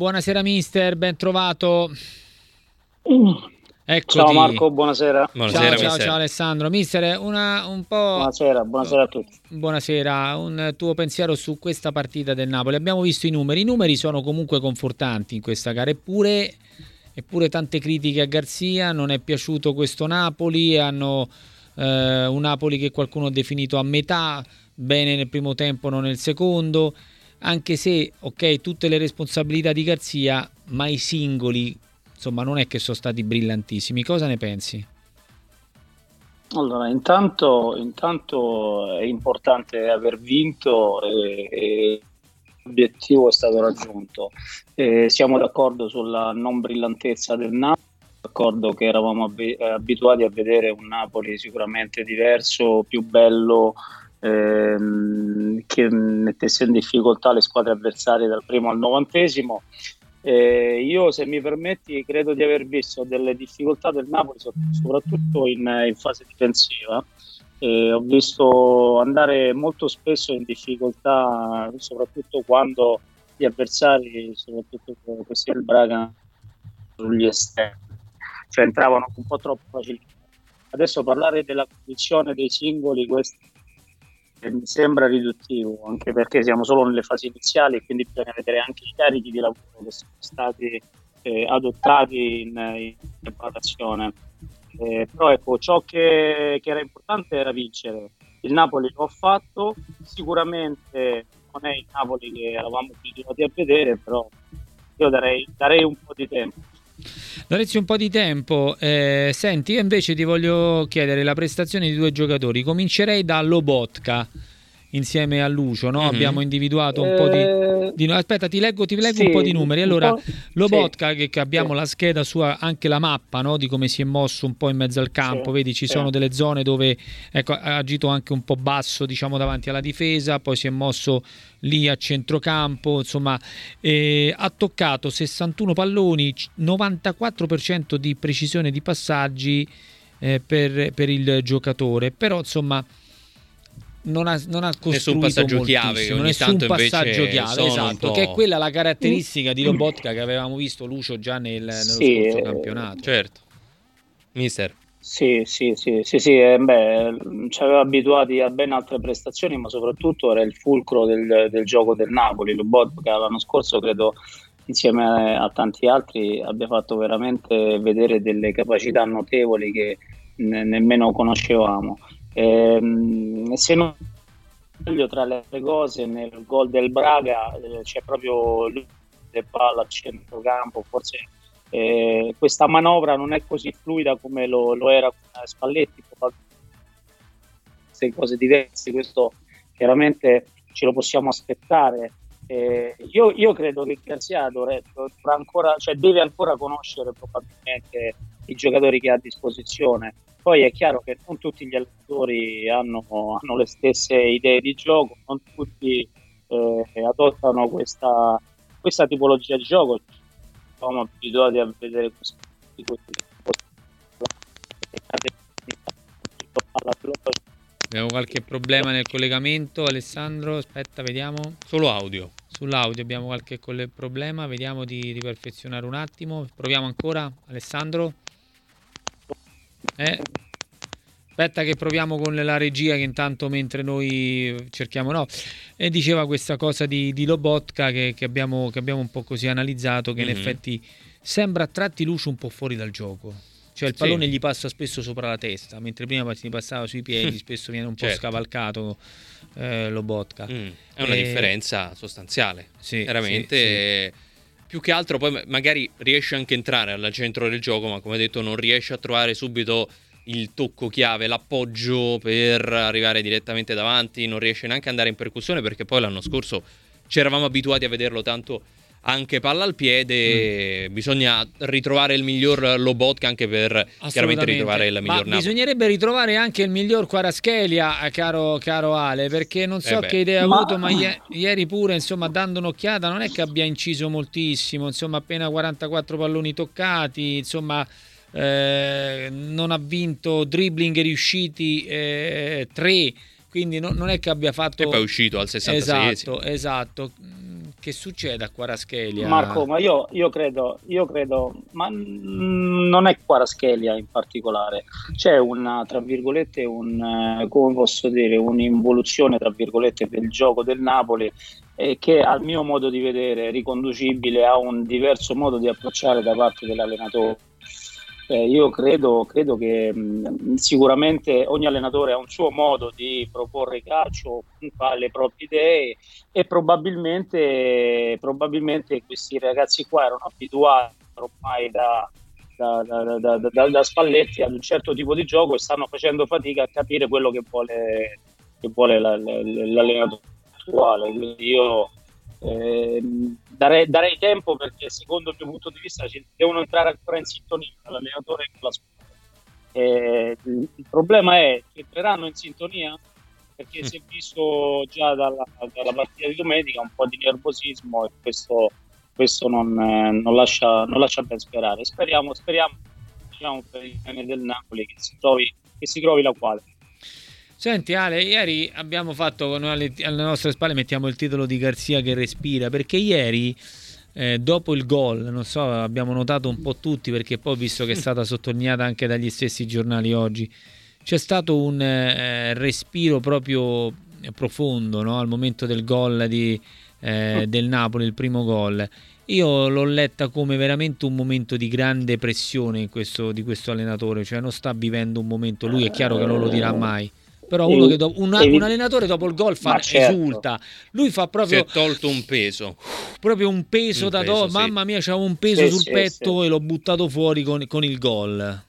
Buonasera mister, ben trovato. Eccoti. Ciao Marco, buonasera. buonasera ciao, ciao, ciao, Alessandro. Mister, una, un po'... Buonasera, buonasera a tutti. Buonasera, un tuo pensiero su questa partita del Napoli. Abbiamo visto i numeri, i numeri sono comunque confortanti in questa gara, eppure, eppure tante critiche a Garzia, non è piaciuto questo Napoli, hanno eh, un Napoli che qualcuno ha definito a metà, bene nel primo tempo, non nel secondo anche se, ok, tutte le responsabilità di Garzia, ma i singoli, insomma, non è che sono stati brillantissimi. Cosa ne pensi? Allora, intanto, intanto è importante aver vinto e, e l'obiettivo è stato raggiunto. E siamo d'accordo sulla non brillantezza del Napoli, d'accordo che eravamo abituati a vedere un Napoli sicuramente diverso, più bello, ehm, che mettesse in difficoltà le squadre avversarie dal primo al novantesimo. Eh, io, se mi permetti, credo di aver visto delle difficoltà del Napoli, soprattutto in, in fase difensiva. Eh, ho visto andare molto spesso in difficoltà, soprattutto quando gli avversari, soprattutto questi del Braga, sugli esterni, cioè entravano un po' troppo facilmente. Adesso parlare della condizione dei singoli, questo mi sembra riduttivo, anche perché siamo solo nelle fasi iniziali e quindi bisogna vedere anche i carichi di lavoro che sono stati eh, adottati in, in preparazione. Eh, però ecco, ciò che, che, era importante era vincere. Il Napoli lo ha fatto, sicuramente non è il Napoli che eravamo abituati a vedere, però io darei, darei un po' di tempo. Darezzi un po' di tempo. Eh, senti, io invece ti voglio chiedere la prestazione di due giocatori. Comincerei da Lobotka insieme a Lucio, no? mm-hmm. abbiamo individuato un po' di, eh, di, Aspetta, ti leggo, ti leggo sì, un po' di numeri. Allora, Lobotka, sì. che, abbiamo sì. la scheda sua, anche la mappa no? di come si è mosso un po' in mezzo al campo. Vedi, ci sono delle zone dove ecco, ha agito anche un po' basso, diciamo, davanti alla difesa, poi si è mosso lì a centrocampo, insomma, eh, ha toccato 61 palloni, 94% di precisione di passaggi eh, per, per il giocatore. Però, insomma non ha, non ha costruito nessun passaggio chiave ogni nessun tanto passaggio chiave esatto, che è quella la caratteristica di Lobotka che avevamo visto Lucio già nel, nello sì, scorso campionato. Certo. Mister. Sì, sì, sì, sì, sì eh, beh, ci aveva abituati a ben altre prestazioni, ma soprattutto era il fulcro del, del gioco del Napoli. Lobotka l'anno scorso credo insieme a tanti altri abbia fatto veramente vedere delle capacità notevoli che ne, nemmeno conoscevamo. Ehm, se non sbaglio tra le altre cose nel gol del Braga eh, c'è proprio lui che palla a centrocampo, forse eh, questa manovra non è così fluida come lo, lo era con Spalletti, queste cose diverse, questo chiaramente ce lo possiamo aspettare. Eh, io, io, credo che Garzia cioè deve ancora conoscere probabilmente i giocatori che ha a disposizione poi è chiaro che non tutti gli allenatori hanno, hanno le stesse idee di gioco, non tutti eh, adottano questa, questa, tipologia di gioco. Siamo abituati a vedere questo Abbiamo qualche problema nel collegamento, Alessandro? Aspetta, vediamo. Solo audio. Sull'audio abbiamo qualche problema, vediamo di, di perfezionare un attimo. Proviamo ancora, Alessandro. Eh, aspetta che proviamo con la regia che intanto mentre noi cerchiamo no e diceva questa cosa di, di Lobotka che, che, abbiamo, che, abbiamo, un po' così analizzato che mm-hmm. in effetti sembra a tratti Lucio un po' fuori dal gioco cioè il pallone sì. gli passa spesso sopra la testa mentre prima gli passava sui piedi spesso viene un po' certo. scavalcato eh, Lobotka mm, è una e... differenza sostanziale sì, veramente sì, più che altro poi magari riesce anche a entrare al centro del gioco, ma come detto non riesce a trovare subito il tocco chiave, l'appoggio per arrivare direttamente davanti, non riesce neanche ad andare in percussione perché poi l'anno scorso ci eravamo abituati a vederlo tanto anche palla al piede, mm. bisogna ritrovare il miglior Lobotka anche per chiaramente ritrovare il miglior Ma Bisognerebbe ritrovare anche il miglior Quaraschelia, eh, caro, caro Ale, perché non so eh che idea ha ma... avuto, ma i- ieri pure, insomma, dando un'occhiata, non è che abbia inciso moltissimo, insomma, appena 44 palloni toccati, insomma... Eh, non ha vinto dribbling riusciti 3 eh, quindi no, non è che abbia fatto e poi è uscito al 66 esatto, esatto che succede a Quaraschelia? Marco, ma io, io, credo, io credo, ma non è Quaraschelia in particolare, c'è una, tra virgolette, un, eh, come posso dire, un'involuzione, tra virgolette, del gioco del Napoli eh, che al mio modo di vedere è riconducibile a un diverso modo di approcciare da parte dell'allenatore eh, io credo, credo che mh, sicuramente ogni allenatore ha un suo modo di proporre calcio, ha le proprie idee e probabilmente, probabilmente questi ragazzi qua erano abituati ormai da, da, da, da, da, Spalletti ad un certo tipo di gioco e stanno facendo fatica a capire quello che vuole, che vuole l'allenatore attuale. Quindi io eh, darei, darei, tempo perché secondo il mio punto di vista devono entrare ancora in sintonia l'allenatore con la squadra. Eh, il problema è che entreranno in sintonia perché si è visto già dalla, dalla, partita di domenica un po' di nervosismo e questo, questo non, eh, non, lascia, non, lascia, ben sperare. Speriamo, speriamo diciamo, per il bene del Napoli che si trovi, che si trovi la quadra. Senti Ale, ieri abbiamo fatto, alle, alle, nostre spalle mettiamo il titolo di Garzia che respira, perché ieri eh, dopo il gol, non so, abbiamo notato un po' tutti perché poi visto che è stata sottolineata anche dagli stessi giornali oggi, c'è stato un eh, respiro proprio profondo no? al momento del gol di, eh, del Napoli, il primo gol. Io l'ho letta come veramente un momento di grande pressione questo, di questo allenatore, cioè non sta vivendo un momento, lui è chiaro che non lo dirà mai però uno che do, una, un allenatore dopo il gol fa, certo. esulta. Lui fa proprio si è tolto un peso. proprio un peso un da peso, do, sì. mamma mia c'avevo un peso sì, sul sì, petto e l'ho buttato fuori con, con, il gol.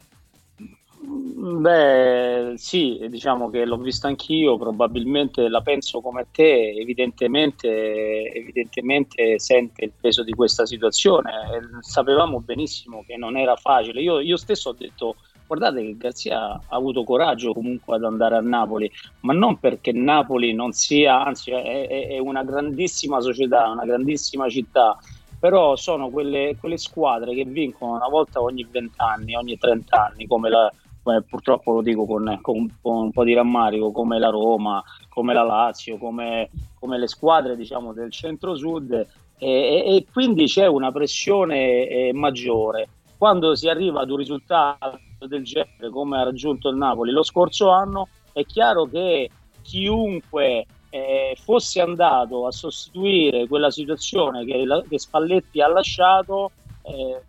Beh sì diciamo che l'ho visto anch'io probabilmente la penso come te evidentemente evidentemente sente il peso di questa situazione. Sapevamo benissimo che non era facile. Io, io stesso ho detto guardate che Garzia ha avuto coraggio comunque ad andare a Napoli, ma non perché Napoli non sia, anzi è, è una grandissima società, una grandissima città, però sono quelle, quelle squadre che vincono una volta ogni 20 anni, ogni 30 anni, come la, come purtroppo lo dico con, con, con, un po' di rammarico, come la Roma, come la Lazio, come, come le squadre diciamo, del centro-sud e, e, e, quindi c'è una pressione eh, maggiore. Quando si arriva ad un risultato del genere come ha raggiunto il Napoli lo scorso anno, è chiaro che chiunque eh, fosse andato a sostituire quella situazione che, la, che Spalletti ha lasciato, eh,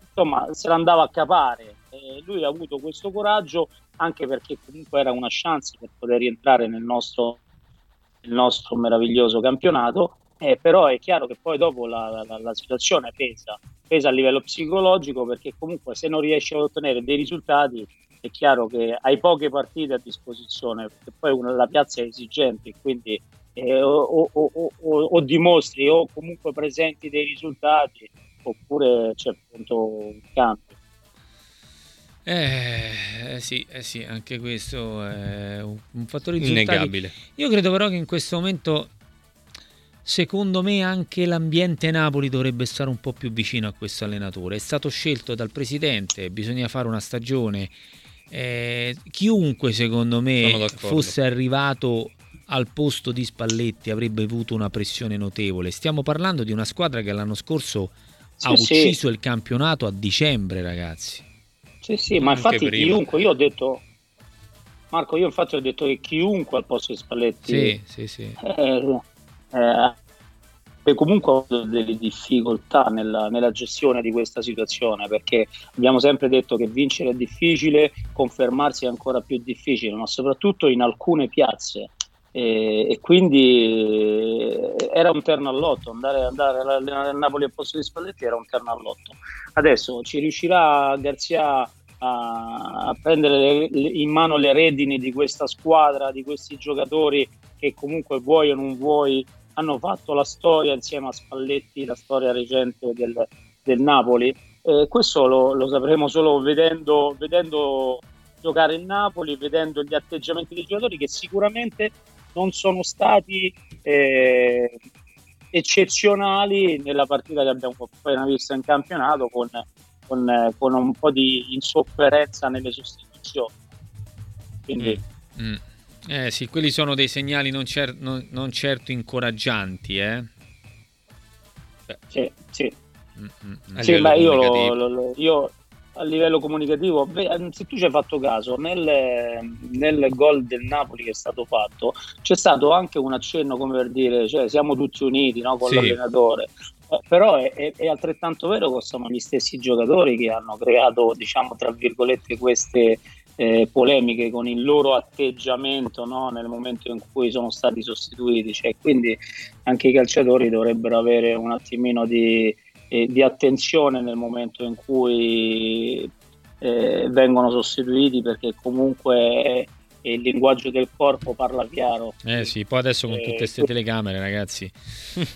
insomma, se l'andava a capare. Eh, lui ha avuto questo coraggio anche perché comunque era una chance per poter rientrare nel nostro, nel nostro meraviglioso campionato eh, però è chiaro che poi dopo la, la, la, situazione pesa, pesa a livello psicologico perché comunque se non riesci ad ottenere dei risultati è chiaro che hai poche partite a disposizione perché poi una, la piazza è esigente quindi eh, o, o, o, o, dimostri o comunque presenti dei risultati oppure c'è appunto un cambio. Eh, sì, eh sì, anche questo è un, un fattore di innegabile. Io credo però che in questo momento Secondo me anche l'ambiente Napoli dovrebbe stare un po' più vicino a questo allenatore. È stato scelto dal presidente, bisogna fare una stagione. Eh, chiunque secondo me fosse arrivato al posto di Spalletti avrebbe avuto una pressione notevole. Stiamo parlando di una squadra che l'anno scorso sì, ha ucciso sì. il campionato a dicembre, ragazzi. Sì, sì, ma infatti prima. chiunque, io ho detto, Marco, io infatti ho detto che chiunque al posto di Spalletti sì, sì, sì. Eh, eh, comunque ho avuto delle difficoltà nella, nella, gestione di questa situazione perché abbiamo sempre detto che vincere è difficile, confermarsi è ancora più difficile, ma soprattutto in alcune piazze. E, quindi eh, era un terno all'otto, andare, andare a Napoli al posto di Spalletti era un terno all'otto. Adesso ci riuscirà Garzia a, a prendere in mano le redini di questa squadra, di questi giocatori che comunque vuoi o non vuoi hanno fatto la storia insieme a Spalletti, la storia recente del, del Napoli. Eh, questo lo, lo, sapremo solo vedendo, vedendo giocare il Napoli, vedendo gli atteggiamenti dei giocatori che sicuramente non sono stati eh, eccezionali nella partita che abbiamo appena visto in campionato con, con, con un po' di insofferenza nelle sostituzioni. Quindi, mm. Mm. Eh sì, quelli sono dei segnali non, cer- non, non certo incoraggianti, eh? Sì, sì. Mm-hmm. Sì, ma io, lo, lo, io, a livello comunicativo, se tu ci hai fatto caso, nel, nel gol del Napoli che è stato fatto, c'è stato anche un accenno come per dire, cioè, siamo tutti uniti no, con sì. l'allenatore. Eh, però è, è, è, altrettanto vero che sono gli stessi giocatori che hanno creato, diciamo, tra virgolette, queste eh, polemiche con il loro atteggiamento no? nel momento in cui sono stati sostituiti. Cioè, quindi anche i calciatori dovrebbero avere un attimino di, eh, di attenzione nel momento in cui eh, vengono sostituiti perché comunque il linguaggio del corpo parla chiaro. Eh sì, poi adesso con tutte queste telecamere ragazzi.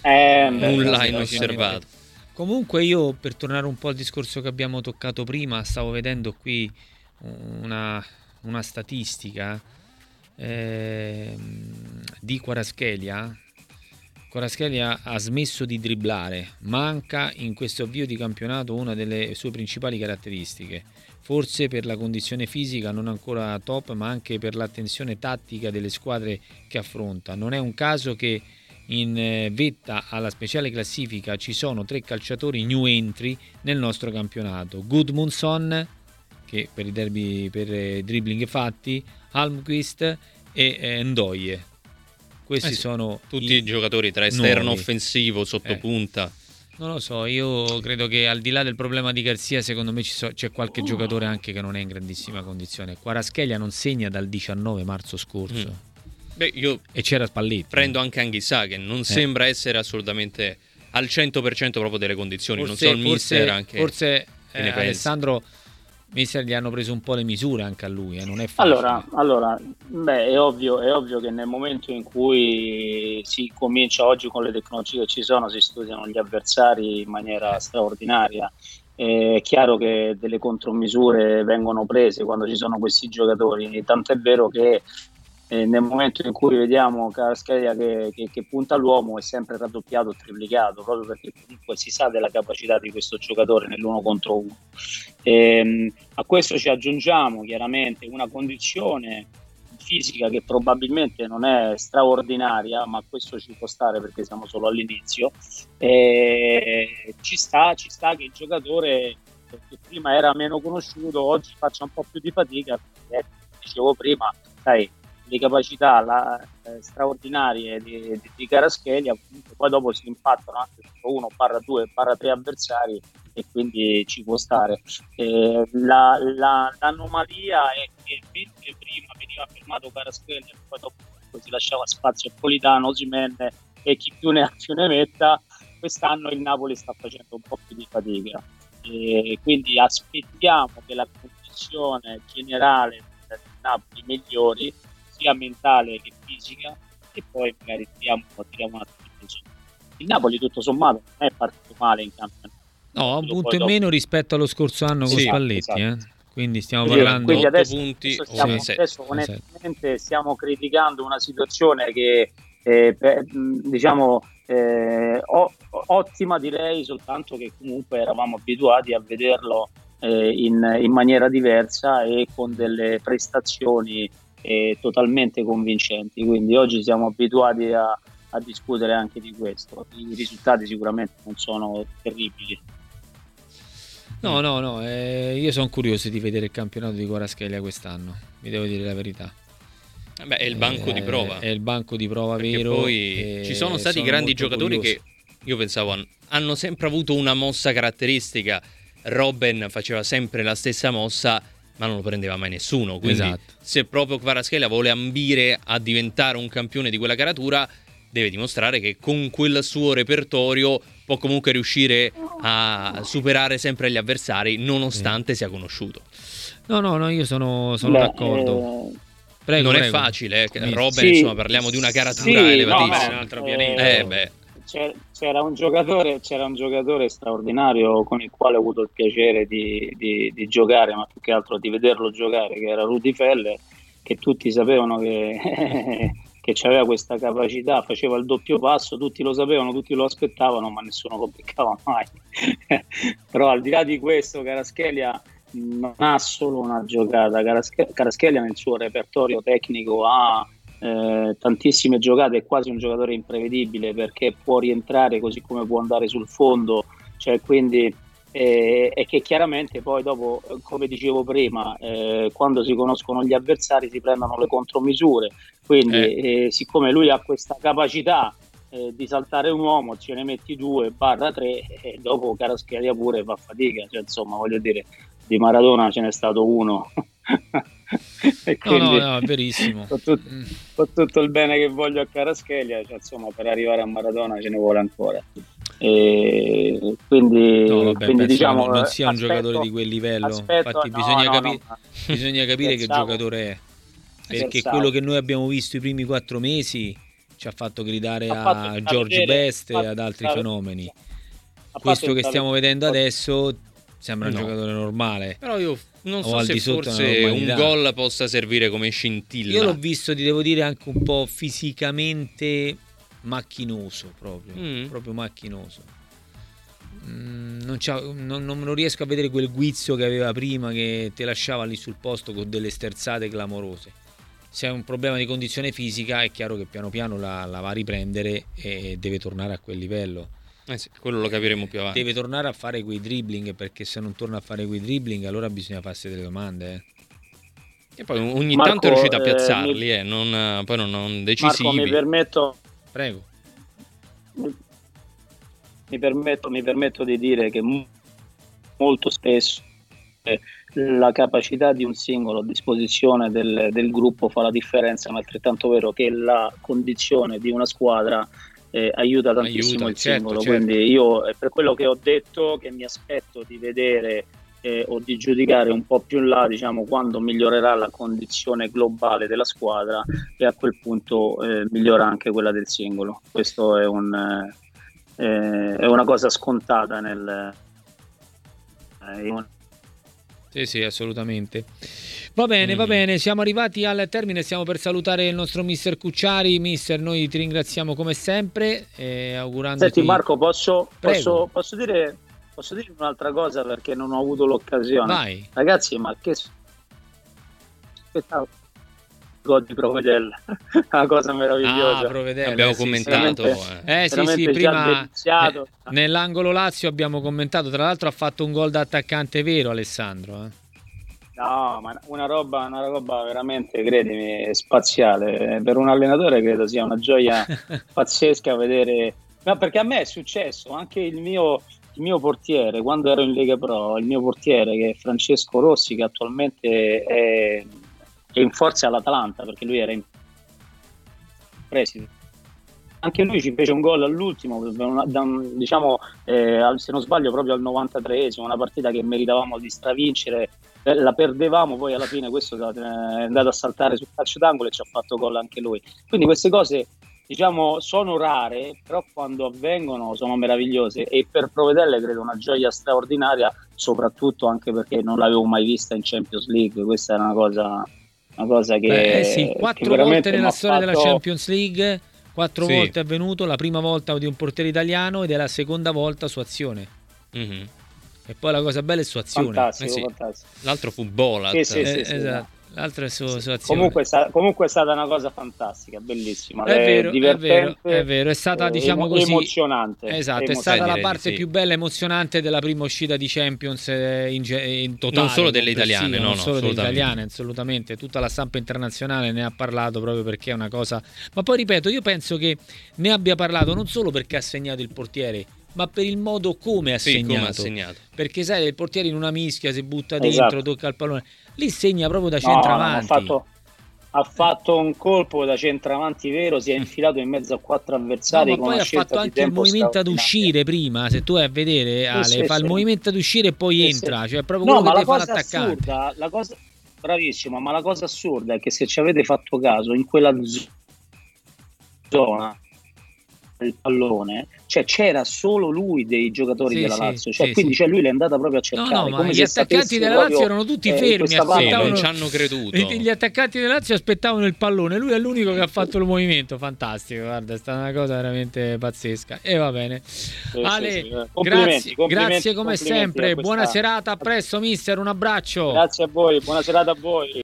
Eh, Online osservato. Comunque io per tornare un po' al discorso che abbiamo toccato prima, stavo vedendo qui una, una statistica eh, di Quaraschelia. Quaraschelia ha smesso di dribblare, manca in questo avvio di campionato una delle sue principali caratteristiche, forse per la condizione fisica non ancora top, ma anche per l'attenzione tattica delle squadre che affronta. Non è un caso che in eh, vetta alla speciale classifica ci sono tre calciatori new entry nel nostro campionato. Gudmundsson, che per i derby per eh, dribbling fatti, Almquist e eh, Ndoye. Questi eh sì, sono tutti i giocatori tra esterno nuovi. offensivo, sottopunta. Eh. Non lo so, io credo che al di là del problema di Garzia, secondo me so, c'è qualche giocatore anche che non è in grandissima condizione. Quaraschelia non segna dal 19 marzo scorso. Mm. Beh, io e c'era Spalletti. Prendo anche Anghissà che non eh. sembra essere assolutamente al 100% proprio delle condizioni, forse, non so il forse, mister anche. Forse eh, Alessandro Mister gli hanno preso un po' le misure anche a lui, eh? non è facile. Allora, allora beh, è, ovvio, è ovvio che nel momento in cui si comincia oggi con le tecnologie che ci sono, si studiano gli avversari in maniera straordinaria. È chiaro che delle contromisure vengono prese quando ci sono questi giocatori, tanto è vero che nel momento in cui vediamo Caraschelia che, che, che, punta l'uomo è sempre raddoppiato o triplicato proprio perché comunque si sa della capacità di questo giocatore nell'uno contro uno. E, ehm, a questo ci aggiungiamo chiaramente una condizione fisica che probabilmente non è straordinaria ma questo ci può stare perché siamo solo all'inizio. E ci sta, ci sta che il giocatore che prima era meno conosciuto oggi faccia un po' più di fatica perché dicevo prima sai le capacità la, eh, straordinarie di, di, di Caraschelia, poi dopo si impattano anche su uno, barra due, barra tre avversari e quindi ci può stare. Eh, la, la, l'anomalia è che mentre prima veniva fermato Caraschelia poi dopo si lasciava spazio a Politano, Osimene e chi più ne ha più ne metta, quest'anno il Napoli sta facendo un po' più di fatica. E quindi aspettiamo che la condizione generale del Napoli migliori sia mentale che fisica e poi magari tiriamo, tiriamo un attimo il Napoli tutto sommato non è partito male in campionato no, un punto in dopo... meno rispetto allo scorso anno con sì, Spalletti esatto. eh? quindi stiamo quindi, parlando quindi adesso, punti adesso stiamo, sì, adesso onestamente stiamo criticando una situazione che eh, per, diciamo eh, o, ottima direi soltanto che comunque eravamo abituati a vederlo eh, in, in maniera diversa e con delle prestazioni eh, totalmente convincenti. Quindi oggi siamo abituati a, a, discutere anche di questo. I risultati sicuramente non sono terribili. No, no, no, eh, io sono curioso di vedere il campionato di Guaraschelia quest'anno, vi devo dire la verità. Beh, è il banco eh, di prova. È il banco di prova Perché vero. Poi ci sono stati sono grandi giocatori curioso. che io pensavo hanno sempre avuto una mossa caratteristica. Robben faceva sempre la stessa mossa ma non lo prendeva mai nessuno. Quindi, esatto. se proprio Kvaratskhelia vuole ambire a diventare un campione di quella caratura, deve dimostrare che con quel suo repertorio può comunque riuscire a superare sempre gli avversari, nonostante sia conosciuto. No, no, no, io sono, sono Beh, d'accordo. Eh... Prego, non prego. è facile, eh. Robben, sì, insomma, parliamo di una caratura sì, elevatissima. No, un altro pianeta. Eh, beh c'era un, giocatore, c'era un giocatore straordinario con il quale ho avuto il piacere di, di, di, giocare, ma più che altro di vederlo giocare, che era Rudy Feller, che tutti sapevano che, che aveva questa capacità, faceva il doppio passo, tutti lo sapevano, tutti lo aspettavano, ma nessuno lo beccava mai. Però al di là di questo, Caraschelia non ha solo una giocata, Caraschelia nel suo repertorio tecnico ha eh, tantissime giocate, è quasi un giocatore imprevedibile perché può rientrare così come può andare sul fondo, cioè quindi eh, e che chiaramente poi dopo, come dicevo prima, eh, quando si conoscono gli avversari si prendono le contromisure, quindi eh. eh siccome lui ha questa capacità di saltare un uomo, ce ne metti due, barra tre e dopo Caraschelia pure fa fatica, cioè, insomma voglio dire, di Maradona ce n'è stato uno. no, no, no, è verissimo. Con tutto, con tutto, il bene che voglio a Caraschelia, cioè, insomma, per arrivare a Maradona ce ne vuole ancora. E quindi, no, vabbè, quindi diciamo, non sia un aspetto, giocatore di quel livello. Aspetto, Infatti, no, bisogna, no, capi- bisogna, capire che giocatore è. Perché Scherzavo. quello che noi abbiamo visto i primi quattro mesi ci ha fatto gridare ha fatto a George vedere, Best e ad altri fenomeni. Questo che stiamo vedendo adesso sembra un giocatore normale. Però io non so se forse un gol possa servire come scintilla. Io l'ho visto, ti devo dire, anche un po' fisicamente macchinoso proprio, mm. proprio macchinoso. Mm, non, non, non, riesco a vedere quel guizzo che aveva prima che ti lasciava lì sul posto con delle sterzate clamorose. Se è un problema di condizione fisica è chiaro che piano piano la, la va a riprendere e deve tornare a quel livello. Eh sì, quello lo capiremo più avanti. Deve tornare a fare quei dribbling perché se non torna a fare quei dribbling allora bisogna farsi delle domande. Eh. E poi ogni Marco, tanto è riuscito a piazzarli, eh, mi... non, poi non, non decisivi. Marco, mi permetto, Prego. Mi permetto, mi permetto di dire che molto spesso eh, la capacità di un singolo a disposizione del, del, gruppo fa la differenza, ma è altrettanto vero che la condizione di una squadra eh, aiuta tantissimo aiuta, il certo, singolo. Certo. Quindi io è per quello che ho detto che mi aspetto di vedere eh, o di giudicare un po' più in là diciamo, quando migliorerà la condizione globale della squadra e a quel punto eh, migliora anche quella del singolo. Questo è, un, eh, è una cosa scontata nel... Sì, sì, assolutamente. Va bene, mm. va bene, siamo arrivati al termine, stiamo per salutare il nostro mister Cucciari. Mister, noi ti ringraziamo come sempre, eh, augurandoti... Senti Marco, posso, posso, posso dire Posso dire un'altra cosa perché non ho avuto l'occasione? Vai. Ragazzi, ma che aspettavo gol di Provedella, una cosa meravigliosa. Ah, Provedella, abbiamo eh, commentato. eh, sì, sì, prima eh, nell'angolo Lazio abbiamo commentato, tra l'altro ha fatto un gol da attaccante vero Alessandro. Eh. No, ma una roba, una roba veramente, credimi, spaziale. Per un allenatore credo sia una gioia pazzesca vedere... No, perché a me è successo, anche il mio il mio portiere, quando ero in Lega Pro, il mio portiere che è Francesco Rossi, che attualmente è, è in forza all'Atalanta, perché lui era in preside. Anche lui ci fece un gol all'ultimo, diciamo, eh, se non sbaglio proprio al 93esimo, una partita che meritavamo di stravincere, eh, la perdevamo, poi alla fine questo è andato a saltare sul calcio d'angolo e ci ha fatto gol anche lui. Quindi queste cose diciamo, sono rare, però quando avvengono sono meravigliose e per Provedelle credo una gioia straordinaria, soprattutto anche perché non l'avevo mai vista in Champions League, questa è una cosa, una cosa che... Beh, sì, quattro volte nella storia fatto... della Champions League, quattro sì. volte è avvenuto, la prima volta di un portiere italiano ed è la seconda volta su azione. Mm-hmm. E poi la cosa bella è su azione. Fantastico, eh sì. fantastico. L'altro fu Bolat. Sì, sì, eh, esatto. L'altra è su, su comunque, è comunque, è stata una cosa fantastica, bellissima. È, vero, è vero, è vero, è stata eh, diciamo emo- così emozionante. Esatto, è stata la parte sì. più bella e emozionante della prima uscita di Champions eh, in, in totale. Non solo delle italiane, no, non no, solo delle italiane, assolutamente. Tutta la stampa internazionale ne ha parlato proprio perché è una cosa. Ma poi ripeto, io penso che ne abbia parlato non solo perché ha segnato il portiere, ma per il modo come ha, sì, segnato. Come ha segnato. Perché sai, il portiere in una mischia si butta dentro, esatto. tocca il pallone. Lì segna proprio da centravanti. No, ha, fatto, ha fatto un colpo da centravanti vero, si è infilato in mezzo a quattro avversari. No, ma poi ha fatto anche il movimento ad uscire prima. Se tu vai a vedere, Ale, sì, fa sì, il movimento ad uscire e poi entra. Cioè, proprio no, quello che fa l'attaccante. Assurda, la cosa, bravissimo, ma la cosa assurda è che se ci avete fatto caso, in quella zona il pallone, cioè c'era solo lui dei giocatori sì, della Lazio, cioè, sì, quindi sì. Cioè, lui l'è andata proprio a cercare. No, no, ma gli attaccanti della Lazio erano tutti eh, fermi, aspettavano, non ci hanno creduto. Gli attaccanti della Lazio aspettavano il pallone, lui è l'unico che ha fatto il movimento, fantastico, guarda, è stata una cosa veramente pazzesca. E va bene. Ale, complimenti, grazie, complimenti, grazie come sempre, buona serata, a presto mister, un abbraccio. Grazie a voi, buona serata a voi.